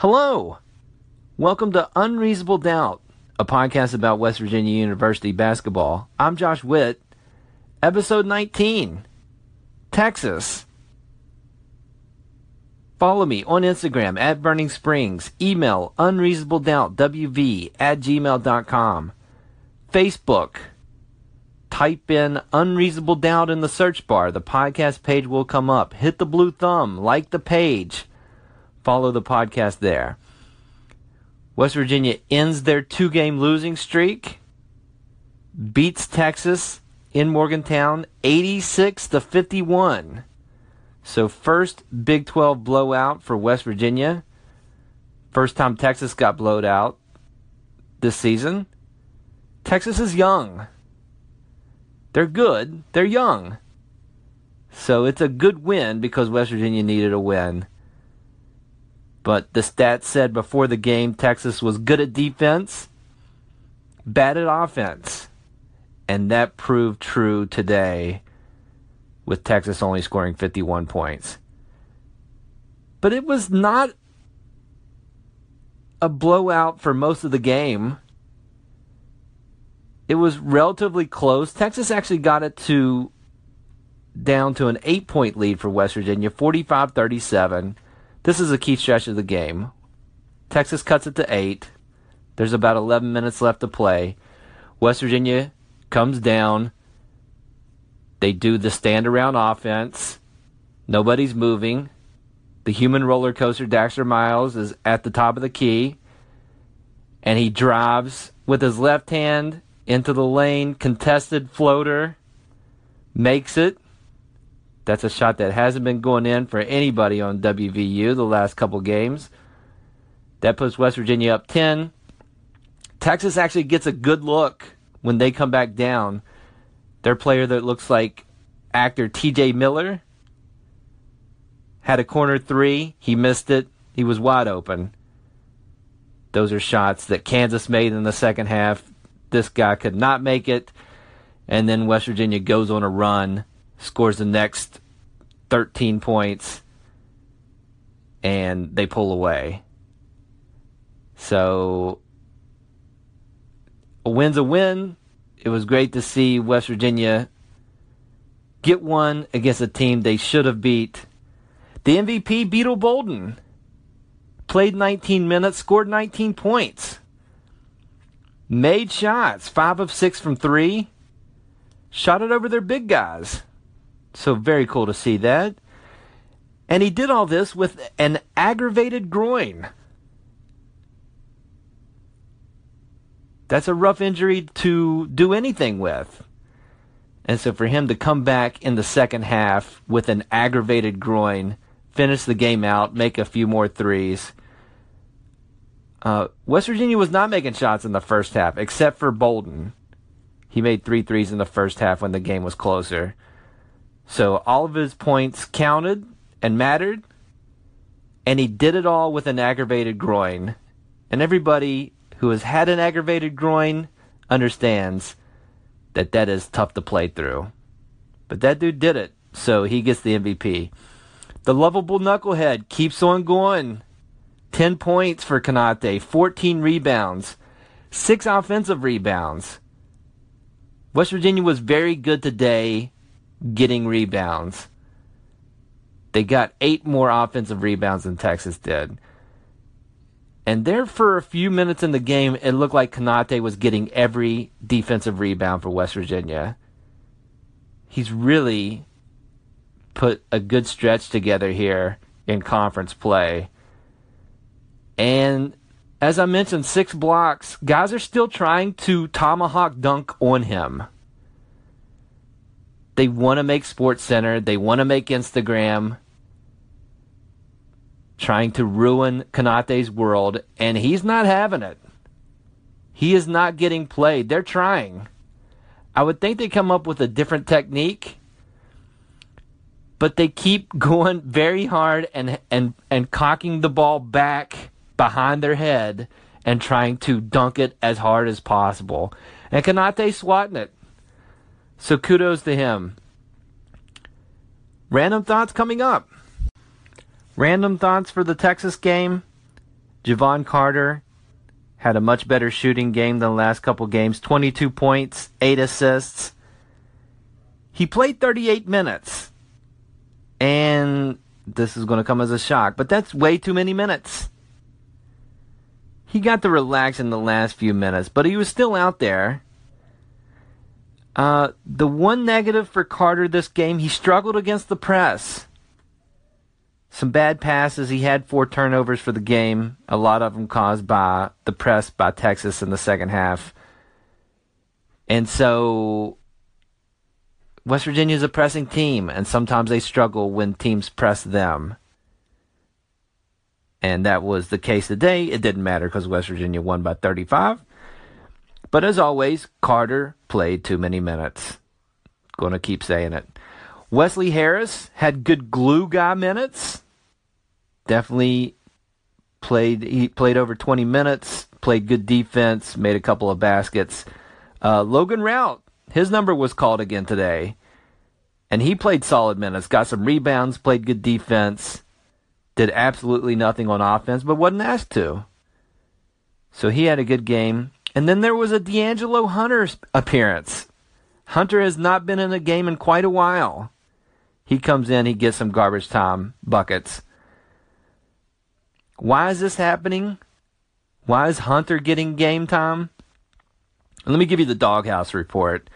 Hello. Welcome to Unreasonable Doubt, a podcast about West Virginia University basketball. I'm Josh Witt. Episode 19 Texas. Follow me on Instagram at Burning Springs. Email unreasonabledoubtwv at gmail.com. Facebook. Type in Unreasonable Doubt in the search bar. The podcast page will come up. Hit the blue thumb. Like the page follow the podcast there. West Virginia ends their two game losing streak, beats Texas in Morgantown 86 to 51. So, first Big 12 blowout for West Virginia. First time Texas got blowed out this season. Texas is young. They're good. They're young. So it's a good win because West Virginia needed a win. But the stats said before the game Texas was good at defense, bad at offense. And that proved true today with Texas only scoring 51 points. But it was not a blowout for most of the game. It was relatively close. Texas actually got it to down to an 8 point lead for West Virginia, 45 37. This is a key stretch of the game. Texas cuts it to eight. There's about 11 minutes left to play. West Virginia comes down. They do the stand around offense. Nobody's moving. The human roller coaster, Daxter Miles, is at the top of the key. And he drives with his left hand into the lane, contested floater, makes it. That's a shot that hasn't been going in for anybody on WVU the last couple games. That puts West Virginia up 10. Texas actually gets a good look when they come back down. Their player that looks like actor TJ Miller had a corner three. He missed it. He was wide open. Those are shots that Kansas made in the second half. This guy could not make it. And then West Virginia goes on a run scores the next 13 points, and they pull away. So, a win's a win. It was great to see West Virginia get one against a team they should have beat. The MVP, Beetle Bolden, played 19 minutes, scored 19 points, made shots, 5 of 6 from 3, shot it over their big guys. So very cool to see that. And he did all this with an aggravated groin. That's a rough injury to do anything with. And so for him to come back in the second half with an aggravated groin, finish the game out, make a few more threes. Uh, West Virginia was not making shots in the first half, except for Bolden. He made three threes in the first half when the game was closer. So all of his points counted and mattered, and he did it all with an aggravated groin. And everybody who has had an aggravated groin understands that that is tough to play through. But that dude did it, so he gets the MVP. The lovable knucklehead keeps on going. 10 points for Konate, 14 rebounds, 6 offensive rebounds. West Virginia was very good today getting rebounds. They got eight more offensive rebounds than Texas did. And there, for a few minutes in the game, it looked like Konate was getting every defensive rebound for West Virginia. He's really put a good stretch together here in conference play. And as I mentioned, six blocks. Guys are still trying to tomahawk dunk on him. They want to make Sports Center. They want to make Instagram. Trying to ruin Konate's world, and he's not having it. He is not getting played. They're trying. I would think they come up with a different technique, but they keep going very hard and and and cocking the ball back behind their head and trying to dunk it as hard as possible. And Konate swatting it. So kudos to him. Random thoughts coming up. Random thoughts for the Texas game. Jevon Carter had a much better shooting game than the last couple games 22 points, 8 assists. He played 38 minutes. And this is going to come as a shock, but that's way too many minutes. He got to relax in the last few minutes, but he was still out there. Uh, the one negative for Carter this game, he struggled against the press. Some bad passes. He had four turnovers for the game, a lot of them caused by the press by Texas in the second half. And so West Virginia is a pressing team, and sometimes they struggle when teams press them. And that was the case today. It didn't matter because West Virginia won by 35. But as always, Carter played too many minutes. Going to keep saying it. Wesley Harris had good glue guy minutes. Definitely played. He played over 20 minutes. Played good defense. Made a couple of baskets. Uh, Logan Routt, his number was called again today, and he played solid minutes. Got some rebounds. Played good defense. Did absolutely nothing on offense, but wasn't asked to. So he had a good game. And then there was a D'Angelo Hunter appearance. Hunter has not been in a game in quite a while. He comes in, he gets some garbage time buckets. Why is this happening? Why is Hunter getting game time? Let me give you the doghouse report.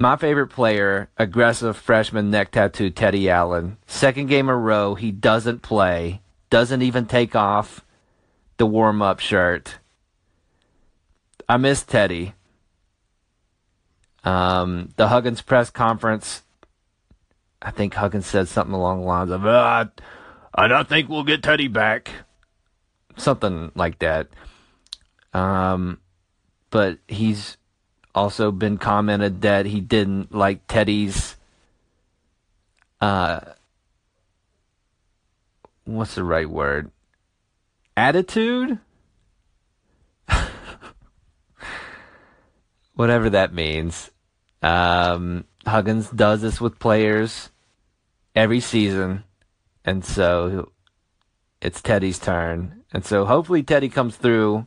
My favorite player, aggressive freshman neck tattoo Teddy Allen. Second game in a row, he doesn't play, doesn't even take off the warm up shirt. I miss Teddy. Um, the Huggins press conference, I think Huggins said something along the lines of, uh, I don't think we'll get Teddy back. Something like that. Um, but he's also been commented that he didn't like Teddy's uh what's the right word? Attitude? Whatever that means. Um, Huggins does this with players every season, and so it's Teddy's turn. And so hopefully Teddy comes through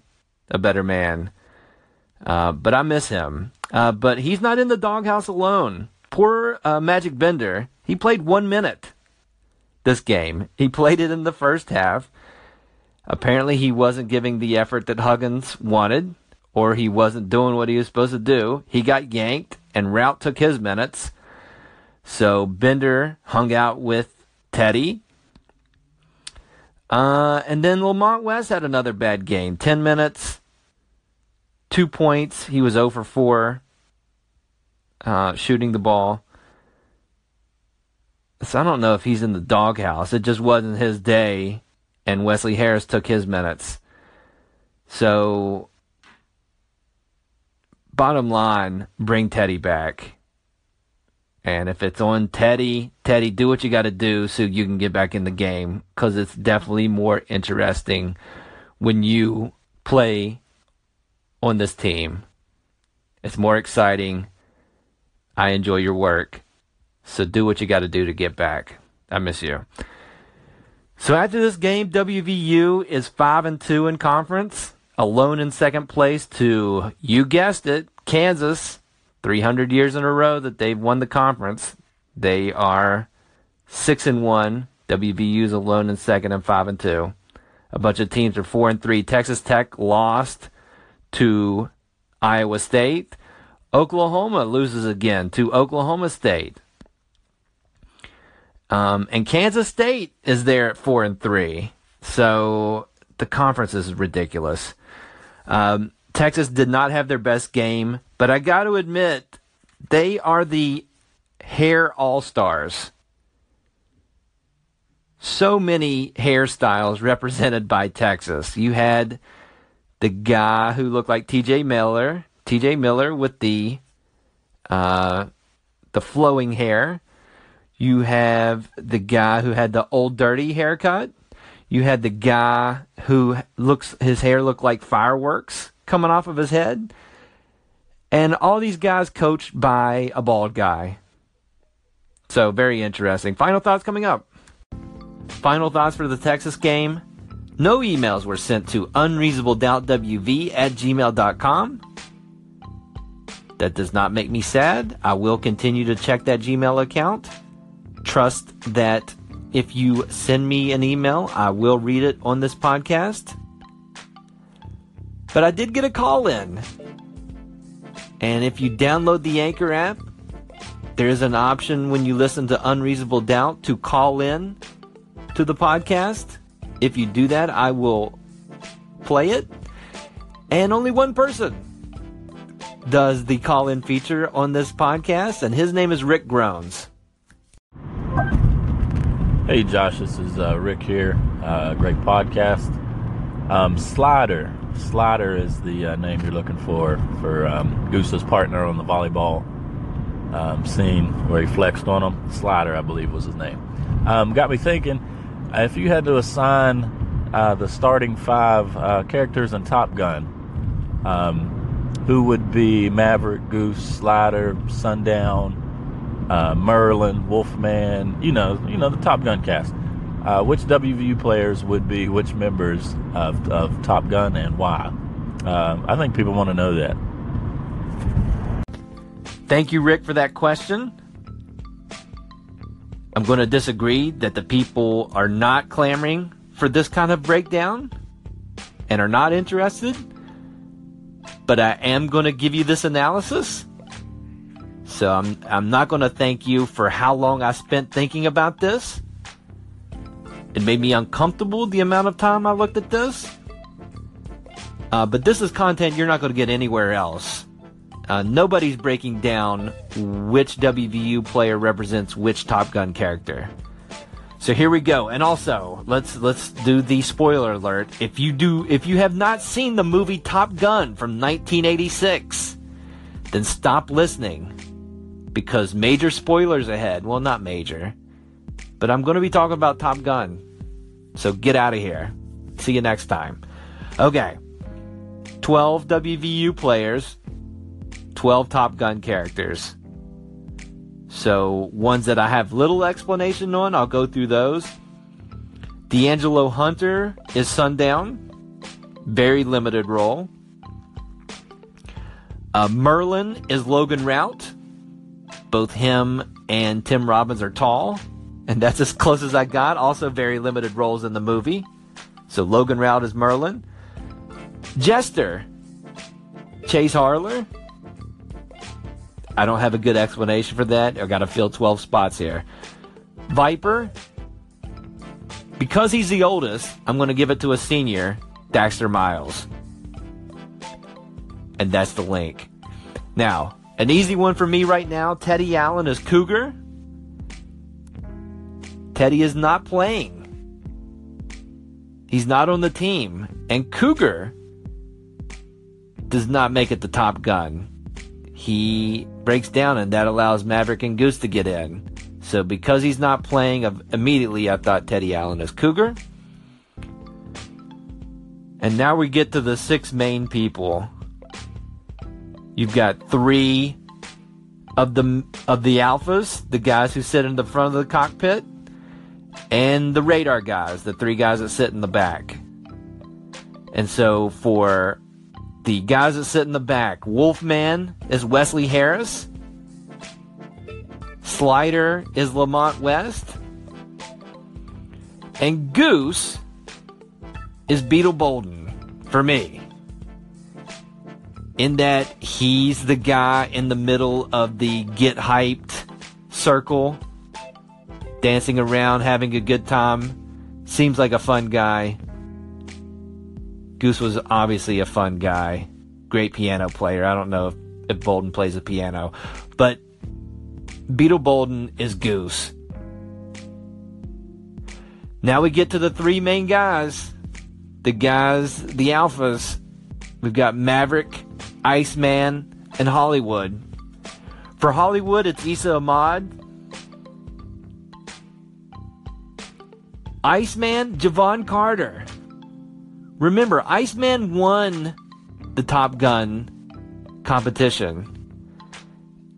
a better man. Uh, but I miss him. Uh, but he's not in the doghouse alone. Poor uh, Magic Bender. He played one minute this game. He played it in the first half. Apparently, he wasn't giving the effort that Huggins wanted or he wasn't doing what he was supposed to do. He got yanked, and Routt took his minutes. So Bender hung out with Teddy. Uh, and then Lamont West had another bad game. 10 minutes, two points. He was 0 for 4 uh, shooting the ball. So I don't know if he's in the doghouse. It just wasn't his day, and Wesley Harris took his minutes. So bottom line, bring Teddy back. And if it's on Teddy, Teddy, do what you got to do so you can get back in the game because it's definitely more interesting when you play on this team. It's more exciting. I enjoy your work. So do what you got to do to get back. I miss you. So after this game, WVU is 5 and 2 in conference alone in second place to, you guessed it, Kansas. 300 years in a row that they've won the conference. They are 6 and 1. WVU's alone in second and 5 and 2. A bunch of teams are 4 and 3. Texas Tech lost to Iowa State. Oklahoma loses again to Oklahoma State. Um, and Kansas State is there at four and three. So the conference is ridiculous. Um, Texas did not have their best game, but I got to admit, they are the hair all stars. So many hairstyles represented by Texas. You had the guy who looked like T.J. Miller, T.J. Miller with the uh, the flowing hair. You have the guy who had the old dirty haircut. You had the guy who looks his hair looked like fireworks coming off of his head. And all these guys coached by a bald guy. So very interesting. Final thoughts coming up. Final thoughts for the Texas game. No emails were sent to unreasonabledoubtwv at gmail.com. That does not make me sad. I will continue to check that Gmail account. Trust that if you send me an email, I will read it on this podcast. But I did get a call in. And if you download the Anchor app, there is an option when you listen to Unreasonable Doubt to call in to the podcast. If you do that, I will play it. And only one person does the call in feature on this podcast, and his name is Rick Groans. Hey, Josh, this is uh, Rick here. Uh, great podcast. Um, Slider. Slider is the uh, name you're looking for for um, Goose's partner on the volleyball um, scene where he flexed on him. Slider, I believe, was his name. Um, got me thinking if you had to assign uh, the starting five uh, characters in Top Gun, um, who would be Maverick, Goose, Slider, Sundown, uh, Merlin, Wolfman, you know, you know the Top Gun cast. Uh, which WVU players would be which members of, of Top Gun and why? Uh, I think people want to know that. Thank you, Rick, for that question. I'm going to disagree that the people are not clamoring for this kind of breakdown and are not interested but I am going to give you this analysis. So I'm, I'm not going to thank you for how long I spent thinking about this. It made me uncomfortable the amount of time I looked at this. Uh, but this is content you're not going to get anywhere else. Uh, nobody's breaking down which WVU player represents which Top Gun character. So here we go. And also, let's let's do the spoiler alert. If you do if you have not seen the movie Top Gun from 1986, then stop listening because major spoilers ahead. Well, not major. But I'm going to be talking about Top Gun. So get out of here. See you next time. Okay. 12 WVU players, 12 Top Gun characters. So, ones that I have little explanation on, I'll go through those. D'Angelo Hunter is Sundown, very limited role. Uh, Merlin is Logan Routt. Both him and Tim Robbins are tall, and that's as close as I got. Also, very limited roles in the movie. So, Logan Routt is Merlin. Jester, Chase Harler. I don't have a good explanation for that. I got to fill 12 spots here. Viper, because he's the oldest, I'm going to give it to a senior, Daxter Miles. And that's the link. Now, an easy one for me right now Teddy Allen is Cougar. Teddy is not playing. He's not on the team. And Cougar does not make it the top gun he breaks down and that allows Maverick and Goose to get in. So because he's not playing, immediately I thought Teddy Allen is Cougar. And now we get to the six main people. You've got three of the of the alphas, the guys who sit in the front of the cockpit, and the radar guys, the three guys that sit in the back. And so for the guys that sit in the back. Wolfman is Wesley Harris. Slider is Lamont West. And Goose is Beetle Bolden for me. In that he's the guy in the middle of the get hyped circle, dancing around, having a good time. Seems like a fun guy. Goose was obviously a fun guy, great piano player. I don't know if, if Bolden plays the piano, but Beetle Bolden is Goose. Now we get to the three main guys. The guys, the alphas. We've got Maverick, Iceman, and Hollywood. For Hollywood, it's Esa Ahmad. Iceman, Jevon Carter. Remember, Iceman won the Top Gun competition.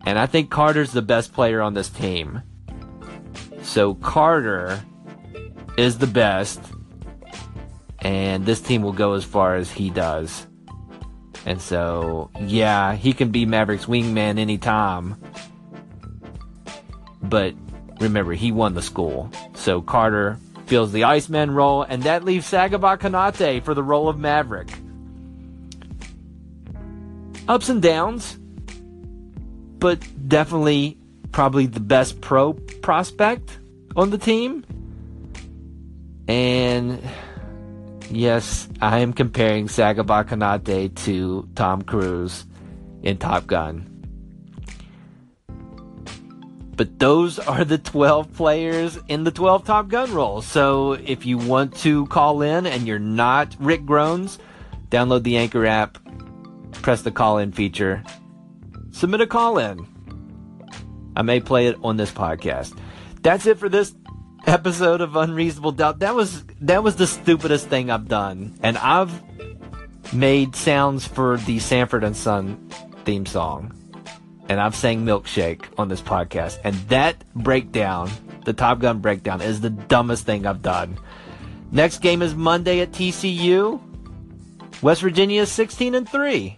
And I think Carter's the best player on this team. So Carter is the best. and this team will go as far as he does. And so, yeah, he can be Mavericks wingman anytime. But remember, he won the school. So Carter fills the Iceman role, and that leaves Sagaba Konate for the role of Maverick. Ups and downs, but definitely probably the best pro prospect on the team. And yes, I am comparing Sagaba Konate to Tom Cruise in Top Gun. But those are the 12 players in the 12 Top Gun roles. So if you want to call in and you're not Rick Groans, download the Anchor app, press the call in feature, submit a call in. I may play it on this podcast. That's it for this episode of Unreasonable Doubt. That was that was the stupidest thing I've done. And I've made sounds for the Sanford and Son theme song and I've sang Milkshake on this podcast. And that breakdown, the Top Gun breakdown, is the dumbest thing I've done. Next game is Monday at TCU. West Virginia is 16 and 3.